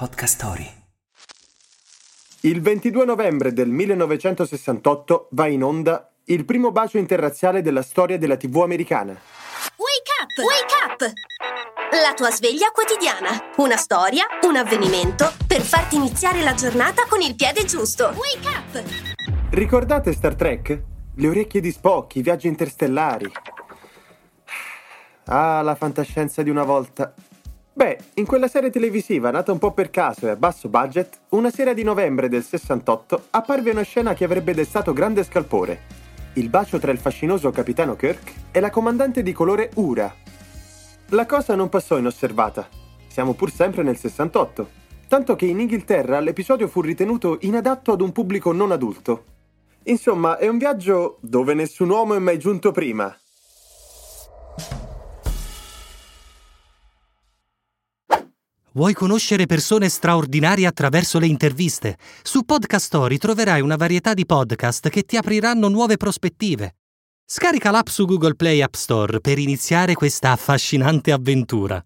Podcast Story. Il 22 novembre del 1968 va in onda il primo bacio interrazziale della storia della TV americana. Wake up! Wake up! La tua sveglia quotidiana. Una storia, un avvenimento per farti iniziare la giornata con il piede giusto. Wake up! Ricordate Star Trek? Le orecchie di Spock, i viaggi interstellari. Ah, la fantascienza di una volta. Beh, in quella serie televisiva, nata un po' per caso e a basso budget, una sera di novembre del 68 apparve una scena che avrebbe destato grande scalpore. Il bacio tra il fascinoso capitano Kirk e la comandante di colore Ura. La cosa non passò inosservata. Siamo pur sempre nel 68. Tanto che in Inghilterra l'episodio fu ritenuto inadatto ad un pubblico non adulto. Insomma, è un viaggio dove nessun uomo è mai giunto prima. Vuoi conoscere persone straordinarie attraverso le interviste? Su Podcast Story troverai una varietà di podcast che ti apriranno nuove prospettive. Scarica l'app su Google Play App Store per iniziare questa affascinante avventura.